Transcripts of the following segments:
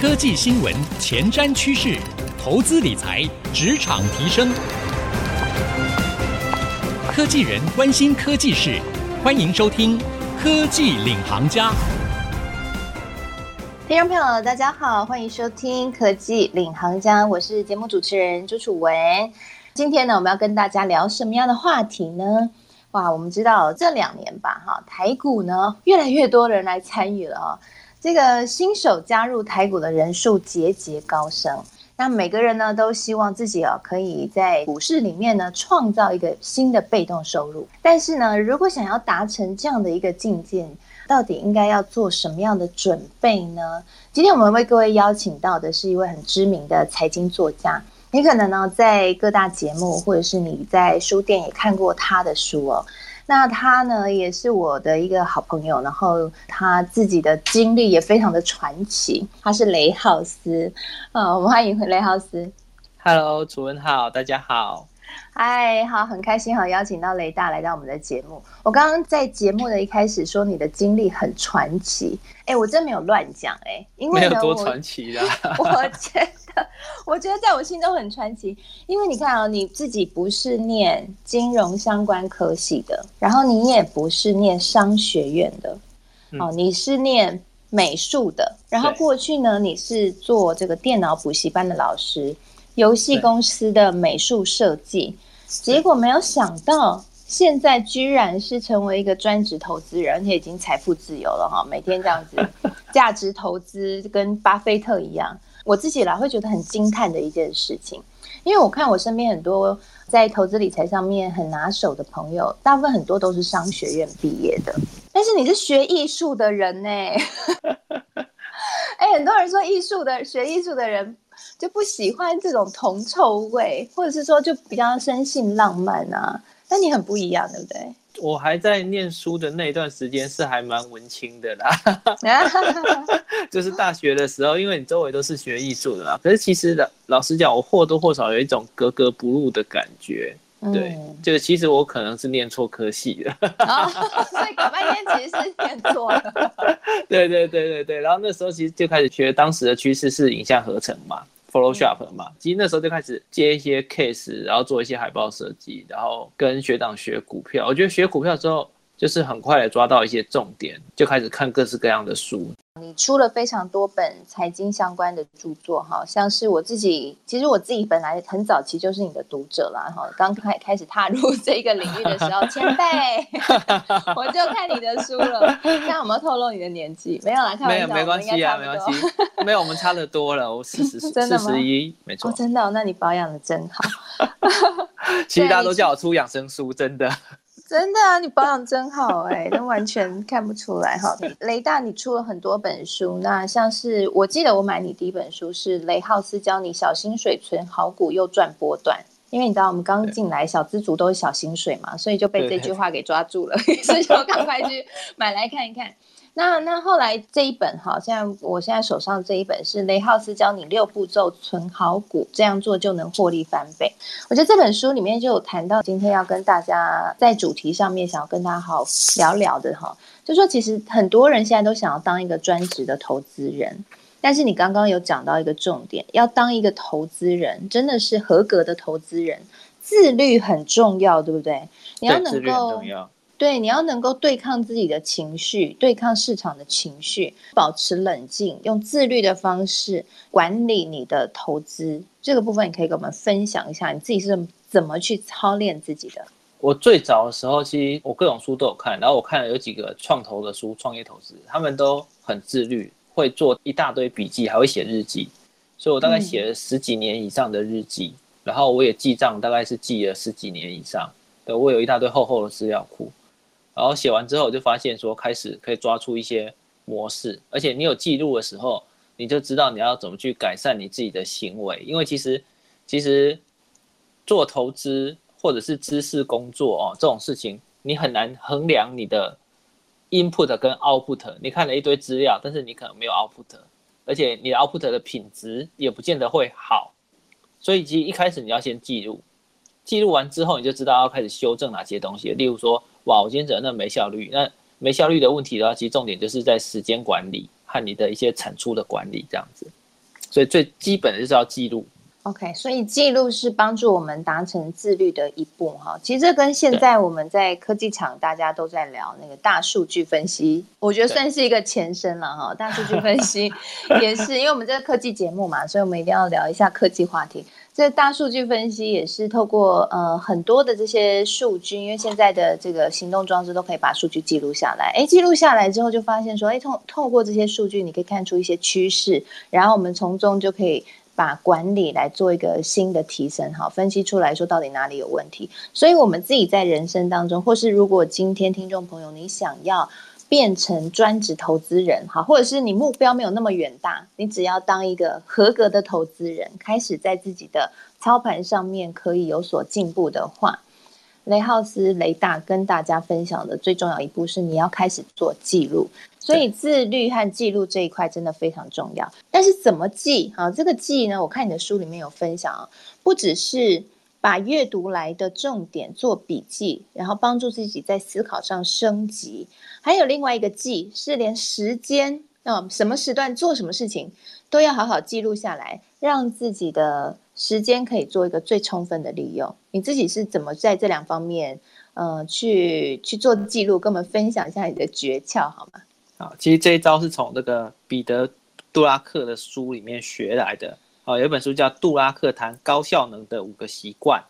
科技新闻、前瞻趋势、投资理财、职场提升，科技人关心科技事，欢迎收听《科技领航家》。听众朋友，大家好，欢迎收听《科技领航家》，我是节目主持人朱楚文。今天呢，我们要跟大家聊什么样的话题呢？哇，我们知道这两年吧，哈，台股呢越来越多人来参与了啊。这个新手加入台股的人数节节高升，那每个人呢都希望自己啊可以在股市里面呢创造一个新的被动收入。但是呢，如果想要达成这样的一个境界，到底应该要做什么样的准备呢？今天我们为各位邀请到的是一位很知名的财经作家。你可能呢，在各大节目，或者是你在书店也看过他的书哦。那他呢，也是我的一个好朋友，然后他自己的经历也非常的传奇。他是雷浩斯，啊，我们欢迎雷浩斯。Hello，楚文好，大家好。嗨，好，很开心，好邀请到雷大来到我们的节目。我刚刚在节目的一开始说你的经历很传奇，哎，我真没有乱讲，哎，因为呢，没有多传奇啦。我觉得，我觉得在我心中很传奇，因为你看啊、哦，你自己不是念金融相关科系的，然后你也不是念商学院的，嗯、哦，你是念美术的，然后过去呢，你是做这个电脑补习班的老师。游戏公司的美术设计，结果没有想到，现在居然是成为一个专职投资人，而且已经财富自由了哈！每天这样子，价值投资跟巴菲特一样，我自己来会觉得很惊叹的一件事情，因为我看我身边很多在投资理财上面很拿手的朋友，大部分很多都是商学院毕业的，但是你是学艺术的人呢？哎，很多人说艺术的学艺术的人。就不喜欢这种铜臭味，或者是说就比较生性浪漫啊。但你很不一样，对不对？我还在念书的那段时间是还蛮文青的啦，就是大学的时候，因为你周围都是学艺术的啦。可是其实老老实讲，我或多或少有一种格格不入的感觉。对，嗯、就是其实我可能是念错科系的，哦，所以搞半天其实是念错了。对对对对对，然后那时候其实就开始学，当时的趋势是影像合成嘛，Photoshop 嘛，其实那时候就开始接一些 case，然后做一些海报设计，然后跟学长学股票。我觉得学股票之后，就是很快的抓到一些重点，就开始看各式各样的书。你出了非常多本财经相关的著作，哈，像是我自己，其实我自己本来很早期就是你的读者啦，哈，刚开开始踏入这个领域的时候，前辈，我就看你的书了。现在有没有透露你的年纪？没有啦，没有，没关系啊，没关系，没有，我们差的多了，我四十，四十一，没错，哦，真的，那你保养的真好。其实大家都叫我出养生书，真的。真的啊，你保养真好哎、欸，都完全看不出来哈。雷大，你出了很多本书，那像是我记得我买你第一本书是雷浩斯教你小薪水存好股又赚波段，因为你知道我们刚进来小资族都是小薪水嘛，所以就被这句话给抓住了，所以就赶快去买来看一看。那那后来这一本哈，现在我现在手上这一本是雷浩斯教你六步骤存好股，这样做就能获利翻倍。我觉得这本书里面就有谈到，今天要跟大家在主题上面想要跟大家好好聊聊的哈，就说其实很多人现在都想要当一个专职的投资人，但是你刚刚有讲到一个重点，要当一个投资人，真的是合格的投资人，自律很重要，对不对？你要能够。对，你要能够对抗自己的情绪，对抗市场的情绪，保持冷静，用自律的方式管理你的投资。这个部分，你可以跟我们分享一下，你自己是怎么去操练自己的？我最早的时候，其实我各种书都有看，然后我看了有几个创投的书，创业投资，他们都很自律，会做一大堆笔记，还会写日记。所以我大概写了十几年以上的日记，嗯、然后我也记账，大概是记了十几年以上。对，我有一大堆厚厚的资料库。然后写完之后，我就发现说，开始可以抓出一些模式，而且你有记录的时候，你就知道你要怎么去改善你自己的行为。因为其实，其实做投资或者是知识工作哦，这种事情你很难衡量你的 input 跟 output。你看了一堆资料，但是你可能没有 output，而且你的 output 的品质也不见得会好。所以其实一开始你要先记录，记录完之后，你就知道要开始修正哪些东西。例如说，哇，我今天整那没效率。那没效率的问题的话，其实重点就是在时间管理和你的一些产出的管理这样子。所以最基本的就是要记录。OK，所以记录是帮助我们达成自律的一步哈。其实这跟现在我们在科技厂大家都在聊那个大数据分析，我觉得算是一个前身了哈。大数据分析 也是，因为我们这个科技节目嘛，所以我们一定要聊一下科技话题。这大数据分析也是透过呃很多的这些数据，因为现在的这个行动装置都可以把数据记录下来。哎，记录下来之后就发现说，哎，透透过这些数据，你可以看出一些趋势，然后我们从中就可以。把管理来做一个新的提升，好，分析出来说到底哪里有问题。所以，我们自己在人生当中，或是如果今天听众朋友你想要变成专职投资人，好，或者是你目标没有那么远大，你只要当一个合格的投资人，开始在自己的操盘上面可以有所进步的话，雷浩斯雷大跟大家分享的最重要一步是，你要开始做记录。所以自律和记录这一块真的非常重要，但是怎么记？啊，这个记呢，我看你的书里面有分享啊，不只是把阅读来的重点做笔记，然后帮助自己在思考上升级，还有另外一个记是连时间啊，什么时段做什么事情都要好好记录下来，让自己的时间可以做一个最充分的利用。你自己是怎么在这两方面，呃，去去做记录，跟我们分享一下你的诀窍好吗？啊，其实这一招是从这个彼得·杜拉克的书里面学来的。啊，有一本书叫《杜拉克谈高效能的五个习惯》。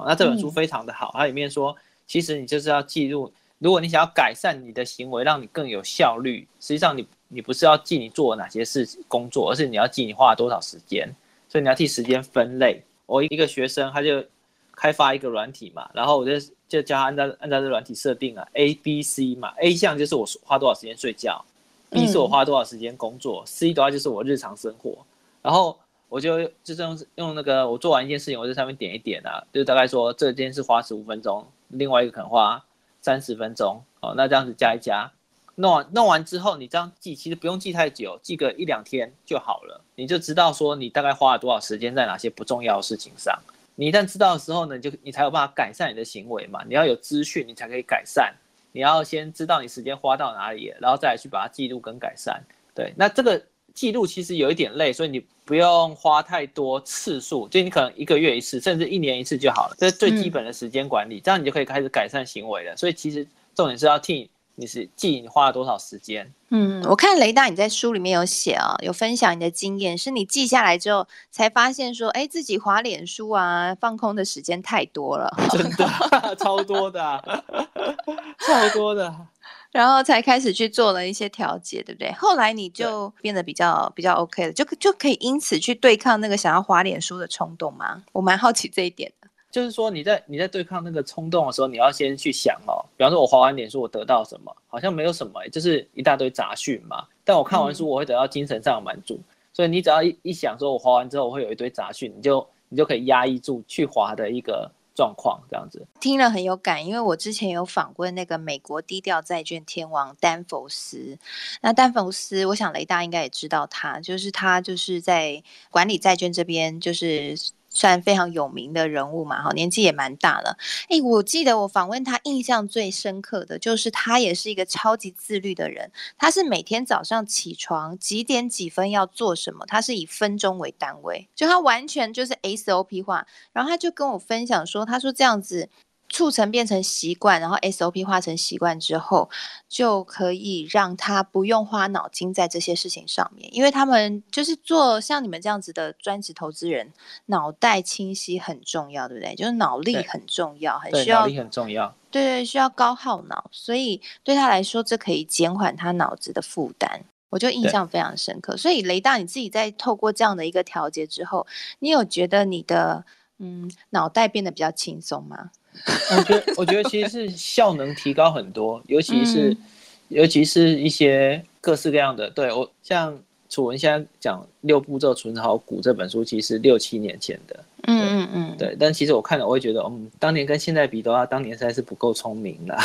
啊，那这本书非常的好，它里面说，其实你就是要记录，如果你想要改善你的行为，让你更有效率，实际上你你不是要记你做了哪些事工作，而是你要记你花了多少时间。所以你要替时间分类。我一个学生他就开发一个软体嘛，然后我就。就教他按照按照这软体设定啊，A、B、C 嘛，A 项就是我花多少时间睡觉，B 是我花多少时间工作，嗯，C 的话就是我日常生活。然后我就就是用用那个我做完一件事情，我在上面点一点啊，就大概说这件事花十五分钟，另外一个可能花三十分钟，哦，那这样子加一加，弄完弄完之后，你这样记其实不用记太久，记个一两天就好了，你就知道说你大概花了多少时间在哪些不重要的事情上。你一旦知道的时候呢，你就你才有办法改善你的行为嘛。你要有资讯，你才可以改善。你要先知道你时间花到哪里，然后再去把它记录跟改善。对，那这个记录其实有一点累，所以你不用花太多次数，就你可能一个月一次，甚至一年一次就好了。这是最基本的时间管理，嗯，这样你就可以开始改善行为了。所以其实重点是要替。你是记你花了多少时间？嗯，我看雷达你在书里面有写啊，有分享你的经验，是你记下来之后才发现说，哎，自己滑脸书啊，放空的时间太多了，真的 超多的，超多的，然后才开始去做了一些调节，对不对？后来你就变得比较比较 OK 了，就就可以因此去对抗那个想要滑脸书的冲动吗？我蛮好奇这一点的。就是说，你在你在对抗那个冲动的时候，你要先去想哦。比方说，我滑完脸书，我得到什么？好像没有什么，就是一大堆杂讯嘛。但我看完书，我会得到精神上的满足。嗯。所以你只要一一想说，我滑完之后我会有一堆杂讯，你就你就可以压抑住去滑的一个状况，这样子。听了很有感，因为我之前有访问那个美国低调债券天王丹佛斯。那丹佛斯，我想雷大应该也知道他，就是他就是在管理债券这边，就是。算非常有名的人物嘛，哈，年纪也蛮大了。哎，我记得我访问他，印象最深刻的就是他也是一个超级自律的人。他是每天早上起床几点几分要做什么，他是以分钟为单位，就他完全就是 SOP 化。然后他就跟我分享说，他说这样子。促成变成习惯，然后 SOP 化成习惯之后，就可以让他不用花脑筋在这些事情上面，因为他们就是做像你们这样子的专职投资人，脑袋清晰很重要，对不对？就是脑力很重要，很需要，脑力很重要，对对，需要高耗脑，所以对他来说，这可以减缓他脑子的负担。我就印象非常深刻。所以雷大，你自己在透过这样的一个调节之后，你有觉得你的嗯脑袋变得比较轻松吗？我觉得，我觉得其实是效能提高很多，尤其是，嗯、尤其是一些各式各样的。对我，像楚文现在讲六步骤存好股这本书，其实六七年前的。嗯嗯嗯。对，但其实我看了，我会觉得，嗯，当年跟现在比的话，当年实在是不够聪明了，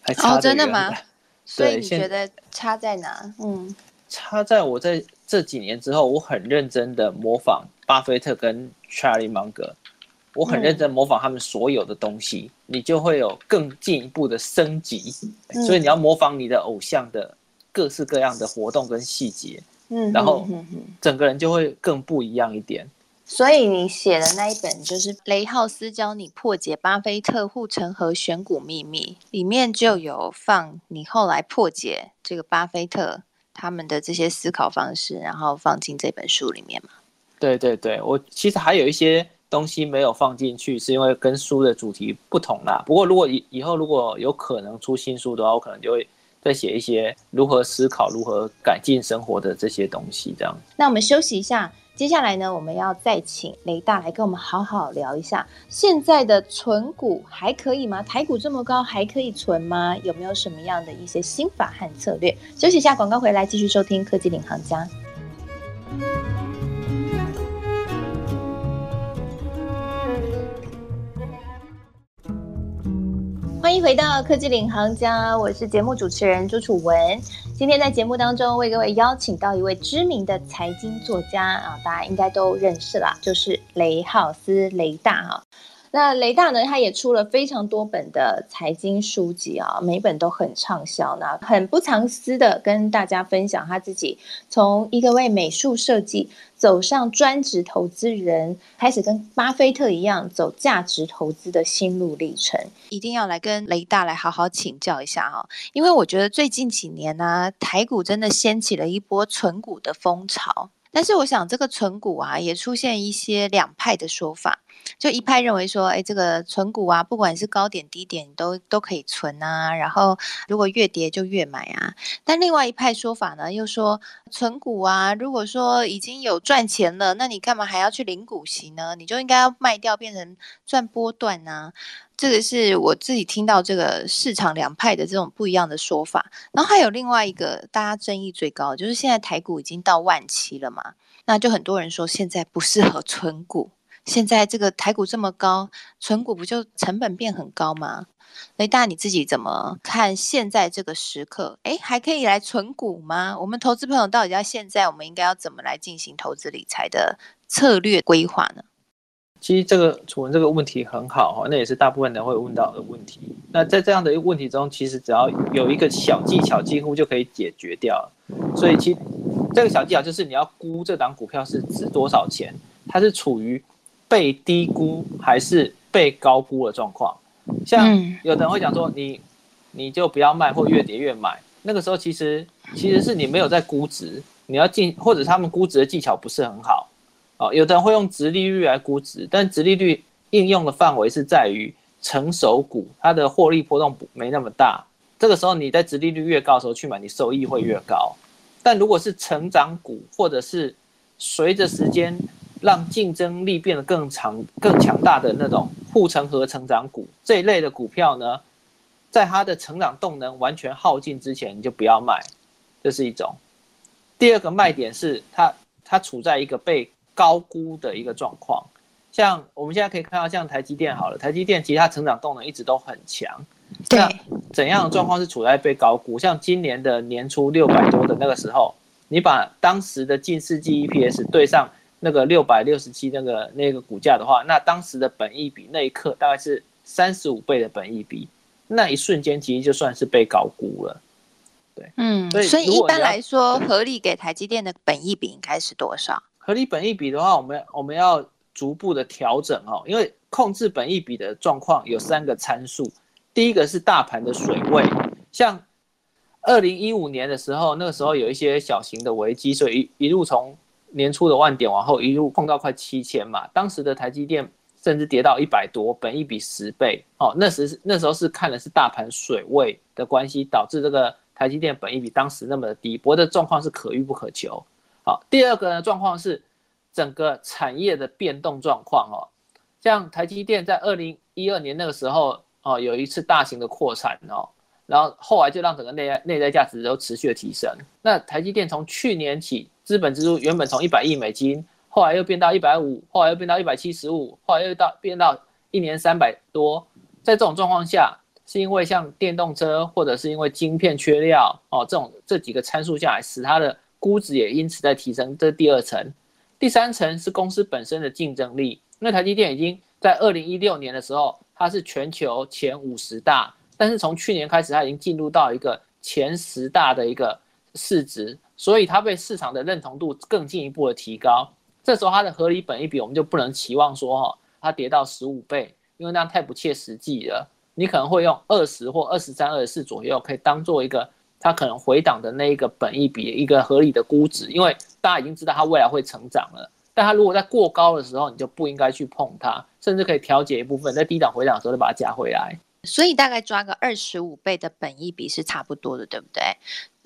还差。哦，真的吗？所以你觉得差在哪？嗯，差在我在这几年之后，我很认真的模仿巴菲特跟查理芒格。我很认真模仿他们所有的东西，嗯，你就会有更进一步的升级。所以你要模仿你的偶像的各式各样的活动跟细节，嗯，然后整个人就会更不一样一点。所以你写的那一本就是雷浩斯教你破解巴菲特护城河选股秘密，里面就有放你后来破解这个巴菲特他们的这些思考方式，然后放进这本书里面嘛？对对对，我其实还有一些东西没有放进去，是因为跟书的主题不同啦。不过如果以以后如果有可能出新书的话，我可能就会再写一些如何思考、如何改进生活的这些东西。这样，那我们休息一下。接下来呢，我们要再请雷大来跟我们好好聊一下，现在的存股还可以吗？台股这么高，还可以存吗？有没有什么样的一些心法和策略？休息一下，广告回来继续收听科技领航家。欢迎回到科技领航家，我是节目主持人朱楚文。今天在节目当中为各位邀请到一位知名的财经作家啊，大家应该都认识啦，就是雷浩斯雷大哈。那雷大呢，他也出了非常多本的财经书籍啊，每本都很畅销，那很不藏私的跟大家分享他自己从一个为美术设计走上专职投资人，开始跟巴菲特一样走价值投资的心路历程，一定要来跟雷大来好好请教一下哈，因为我觉得最近几年呢、台股真的掀起了一波存股的风潮，但是我想这个存股啊，也出现一些两派的说法。就一派认为说，哎，这个存股啊，不管是高点低点都都可以存啊，然后如果越跌就越买啊。但另外一派说法呢，又说存股啊，如果说已经有赚钱了，那你干嘛还要去领股息呢？你就应该要卖掉，变成赚波段呢？这个是我自己听到这个市场两派的这种不一样的说法。然后还有另外一个大家争议最高，就是现在台股已经到万七了嘛，那就很多人说现在不适合存股。现在这个台股这么高，存股不就成本变很高吗？雷大你自己怎么看现在这个时刻？哎，还可以来存股吗？我们投资朋友到底要现在我们应该要怎么来进行投资理财的策略规划呢？其实这个楚文这个问题很好哈，那也是大部分人会问到的问题。那在这样的一个问题中，其实只要有一个小技巧，几乎就可以解决掉。所以其实这个小技巧就是你要估这档股票是值多少钱，它是处于。被低估还是被高估的状况，像有的人会讲说你，你就不要卖或越跌越买，那个时候其实其实是你没有在估值，你要进或者他们估值的技巧不是很好，哦，有的人会用殖利率来估值，但殖利率应用的范围是在于成熟股，它的获利波动不没那么大，这个时候你在殖利率越高的时候去买，你收益会越高，但如果是成长股或者是随着时间。让竞争力变得更强、更强大的那种护城河成长股这一类的股票呢，在它的成长动能完全耗尽之前，你就不要卖，这是一种。第二个卖点是它它处在一个被高估的一个状况，像我们现在可以看到，像台积电好了，台积电其实它成长动能一直都很强。对。怎样的状况是处在被高估？像今年的年初六百多的那个时候，你把当时的近世纪 EPS 对上。那个六百六十七那个那个股价的话，那当时的本益比那一刻大概是三十五倍的本益比，那一瞬间其实就算是被高估了。对，嗯，所以所以一般来说，合理给台积电的本益比应该是多少？合理本益比的话，我们我们要逐步的调整哦，因为控制本益比的状况有三个参数，第一个是大盘的水位，像二零一五年的时候，那个时候有一些小型的危机，所以一一路从年初的万点往后一路碰到快七千嘛，当时的台积电甚至跌到一百多，本益比十倍哦。那时那时候是看的是大盘水位的关系，导致这个台积电本益比当时那么的低。不过的状况是可遇不可求。好，第二个呢状况是整个产业的变动状况哦，像台积电在二零一二年那个时候哦，有一次大型的扩产哦，然后后来就让整个内在内在价值都持续的提升。那台积电从去年起。资本支出原本从一百亿美金，后来又变到一百五，后来又变到一百七十五，后来又到变到一年三百多。在这种状况下，是因为像电动车，或者是因为晶片缺料哦，这种这几个参数下来，使它的估值也因此在提升。这是第二层，第三层是公司本身的竞争力。那台积电已经在二零一六年的时候，它是全球前五十大，但是从去年开始，它已经进入到一个前十大的一个市值。所以它被市场的认同度更进一步的提高。这时候它的合理本益比，我们就不能期望说哈，它跌到十五倍，因为那样太不切实际了。你可能会用二十或二十三、二十四左右，可以当做一个它可能回档的那一个本益比，一个合理的估值，因为大家已经知道它未来会成长了。但它如果在过高的时候，你就不应该去碰它，甚至可以调节一部分，在低档回档的时候就把它加回来。所以大概抓个二十五倍的本益比是差不多的，对不对？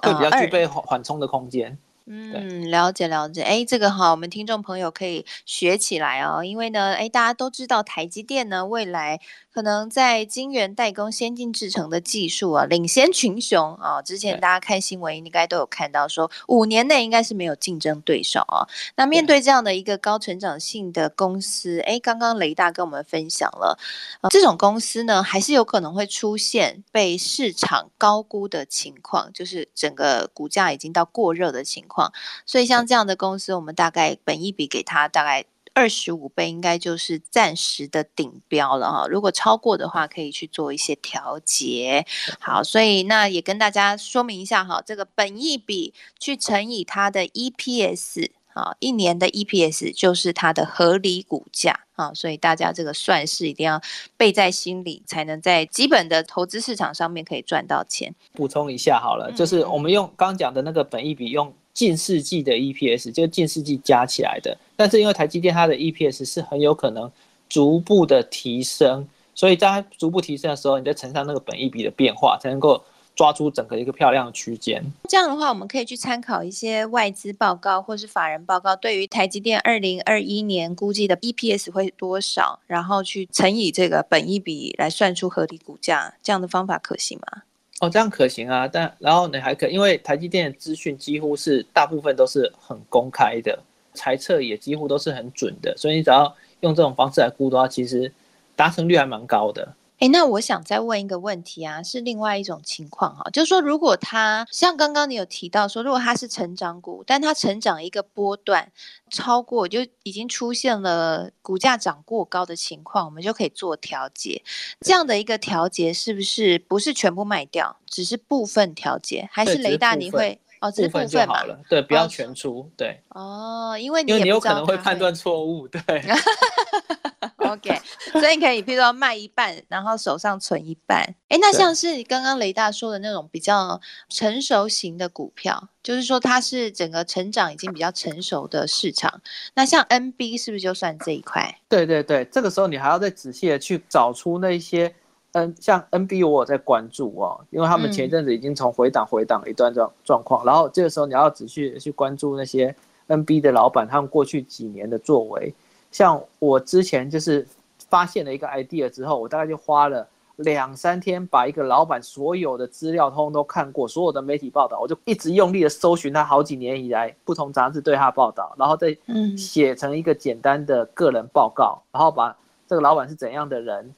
会比较具备缓冲的空间。嗯，了解了解，哎，这个哈，我们听众朋友可以学起来哦，因为呢，哎，大家都知道台积电呢，未来可能在晶圆代工、先进制程的技术啊，领先群雄啊。之前大家看新闻应该都有看到说，说五年内应该是没有竞争对手啊。那面对这样的一个高成长性的公司，哎，刚刚雷大跟我们分享了，啊，这种公司呢，还是有可能会出现被市场高估的情况，就是整个股价已经到过热的情况。所以像这样的公司，我们大概本一笔给他大概二十五倍，应该就是暂时的顶标了哈。如果超过的话，可以去做一些调节。好，所以那也跟大家说明一下哈，这个本益比去乘以它的 EPS。啊，一年的 EPS 就是它的合理股价啊，所以大家这个算式一定要背在心里，才能在基本的投资市场上面可以赚到钱。补充一下好了，就是我们用刚讲的那个本益比，用近世纪的 EPS，就近世纪加起来的。但是因为台积电它的 EPS 是很有可能逐步的提升，所以在它逐步提升的时候，你再乘上那个本益比的变化，才能够。抓出整个一个漂亮的区间，这样的话，我们可以去参考一些外资报告或是法人报告，对于台积电二零二一年估计的 EPS 会多少，然后去乘以这个本益比来算出合理股价，这样的方法可行吗？哦，这样可行啊，但然后你还可，因为台积电资讯几乎是大部分都是很公开的，猜测也几乎都是很准的，所以你只要用这种方式来估的话，其实达成率还蛮高的。哎，那我想再问一个问题啊，是另外一种情况哈，就是说，如果他像刚刚你有提到说，如果他是成长股，但他成长一个波段超过，就已经出现了股价涨过高的情况，我们就可以做调节。这样的一个调节是不是不是全部卖掉，只是部分调节？还是雷大你会哦，只是部分就好了，对，不要全出，哦、对。哦，因为你因为你有可能会判断错误，对。OK，所以你可以，比如说卖一半，然后手上存一半。哎，那像是刚刚雷大说的那种比较成熟型的股票，就是说它是整个成长已经比较成熟的市场。那像 NB 是不是就算这一块？对对对，这个时候你还要再仔细的去找出那些，嗯，像 NB 我有在关注哦，因为他们前一阵子已经从回档回档一段状状况，嗯、然后这个时候你要仔细的去关注那些 NB 的老板他们过去几年的作为。像我之前就是发现了一个 idea 之后，我大概就花了两三天把一个老板所有的资料通通都看过，所有的媒体报道，我就一直用力的搜寻他好几年以来不同杂志对他报道，然后再写成一个简单的个人报告，然后把这个老板是怎样的人，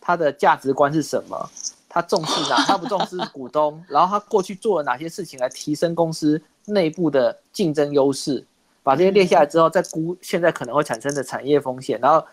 他的价值观是什么，他重视哪，他不重视股东，然后他过去做了哪些事情来提升公司内部的竞争优势。把这些列下来之后，再估现在可能会产生的产业风险，然后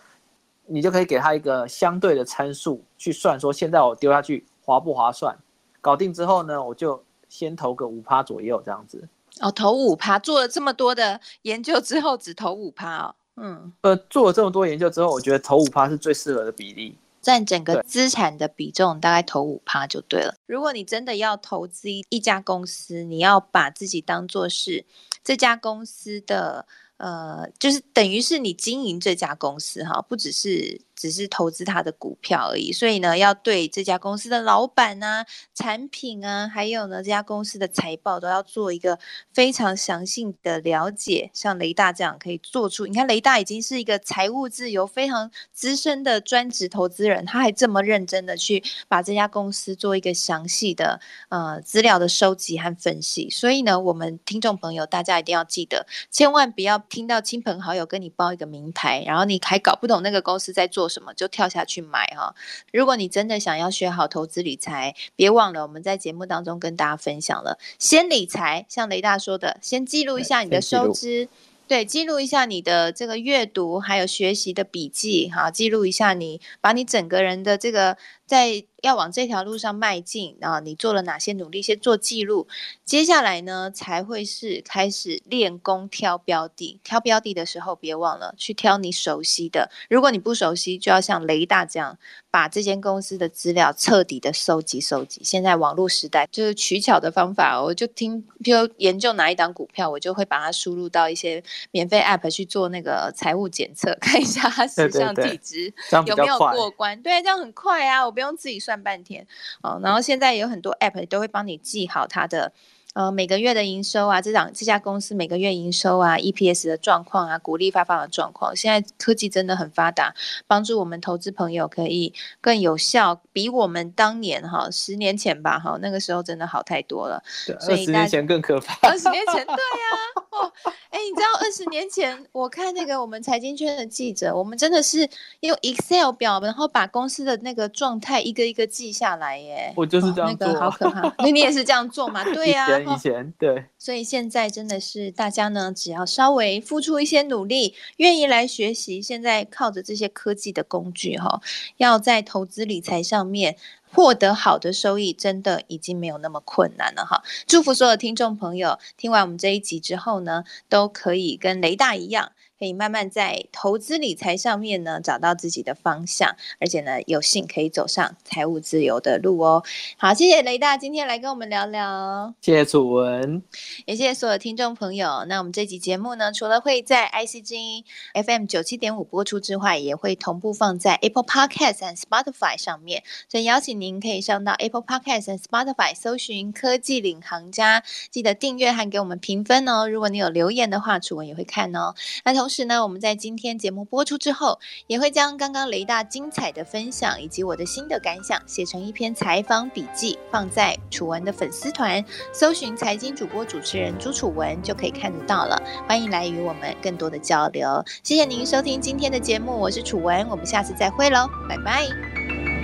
你就可以给他一个相对的参数去算，说现在我丢下去划不划算？搞定之后呢，我就先投个五趴左右这样子。哦，投五趴，做了这么多的研究之后，只投五趴哦。嗯，呃，做了这么多研究之后，我觉得投五趴是最适合的比例。占整个资产的比重大概投五趴就对了。如果你真的要投资一家公司，你要把自己当做是。这家公司的呃，就是等于是你经营这家公司哈，不只是。只是投资他的股票而已，所以呢，要对这家公司的老板啊、产品啊，还有呢这家公司的财报都要做一个非常详细的了解。像雷大这样可以做出，你看雷大已经是一个财务自由非常资深的专职投资人，他还这么认真的去把这家公司做一个详细的呃资料的收集和分析。所以呢，我们听众朋友大家一定要记得，千万不要听到亲朋好友跟你报一个名牌，然后你还搞不懂那个公司在做什么就跳下去买哈？如果你真的想要学好投资理财，别忘了我们在节目当中跟大家分享了，先理财，像雷大说的，先记录一下你的收支，对，记录一下你的这个阅读还有学习的笔记哈，记录一下你把你整个人的这个。在要往这条路上迈进啊，你做了哪些努力？先做记录，接下来呢才会是开始练功挑标的。挑标的的时候，别忘了去挑你熟悉的。如果你不熟悉，就要像雷大这样，把这间公司的资料彻底的收集收集。现在网络时代就是取巧的方法，我就听，譬如研究哪一档股票，我就会把它输入到一些免费 App 去做那个财务检测，看一下它十项体质有没有过关。对，这样很快啊，我不用自己算半天。哦，然后现在有很多 App 都会帮你记好它的。呃，每个月的营收啊，这档这家公司每个月营收啊，EPS 的状况啊，股利发放的状况，现在科技真的很发达，帮助我们投资朋友可以更有效，比我们当年哈十年前吧哈那个时候真的好太多了。对，二十年前更可怕。二十年前，对呀、啊，哦，哎，你知道二十年前我看那个我们财经圈的记者，我们真的是用 Excel 表，然后把公司的那个状态一个一个记下来耶。我就是这样做、那个好可怕。那你也是这样做吗？对呀、啊。以前对，所以现在真的是大家呢，只要稍微付出一些努力，愿意来学习，现在靠着这些科技的工具哈，要在投资理财上面获得好的收益，真的已经没有那么困难了哈。祝福所有听众朋友，听完我们这一集之后呢，都可以跟雷大一样。可以慢慢在投资理财上面呢，找到自己的方向，而且呢，有幸可以走上财务自由的路哦。好，谢谢雷大今天来跟我们聊聊，谢谢楚文，也谢谢所有听众朋友。那我们这集节目呢，除了会在 IC 之音 FM 九七点五播出之外，也会同步放在 Apple Podcast 和 Spotify 上面。所以邀请您可以上到 Apple Podcast 和 Spotify 搜寻科技领航家，记得订阅和给我们评分哦。如果你有留言的话，楚文也会看哦。那同同时。呢，我们在今天节目播出之后，也会将刚刚雷大精彩的分享以及我的新的感想写成一篇采访笔记，放在楚文的粉丝团，搜寻财经主播主持人朱楚文就可以看得到了。欢迎来与我们更多的交流。谢谢您收听今天的节目，我是楚文，我们下次再会喽，拜拜。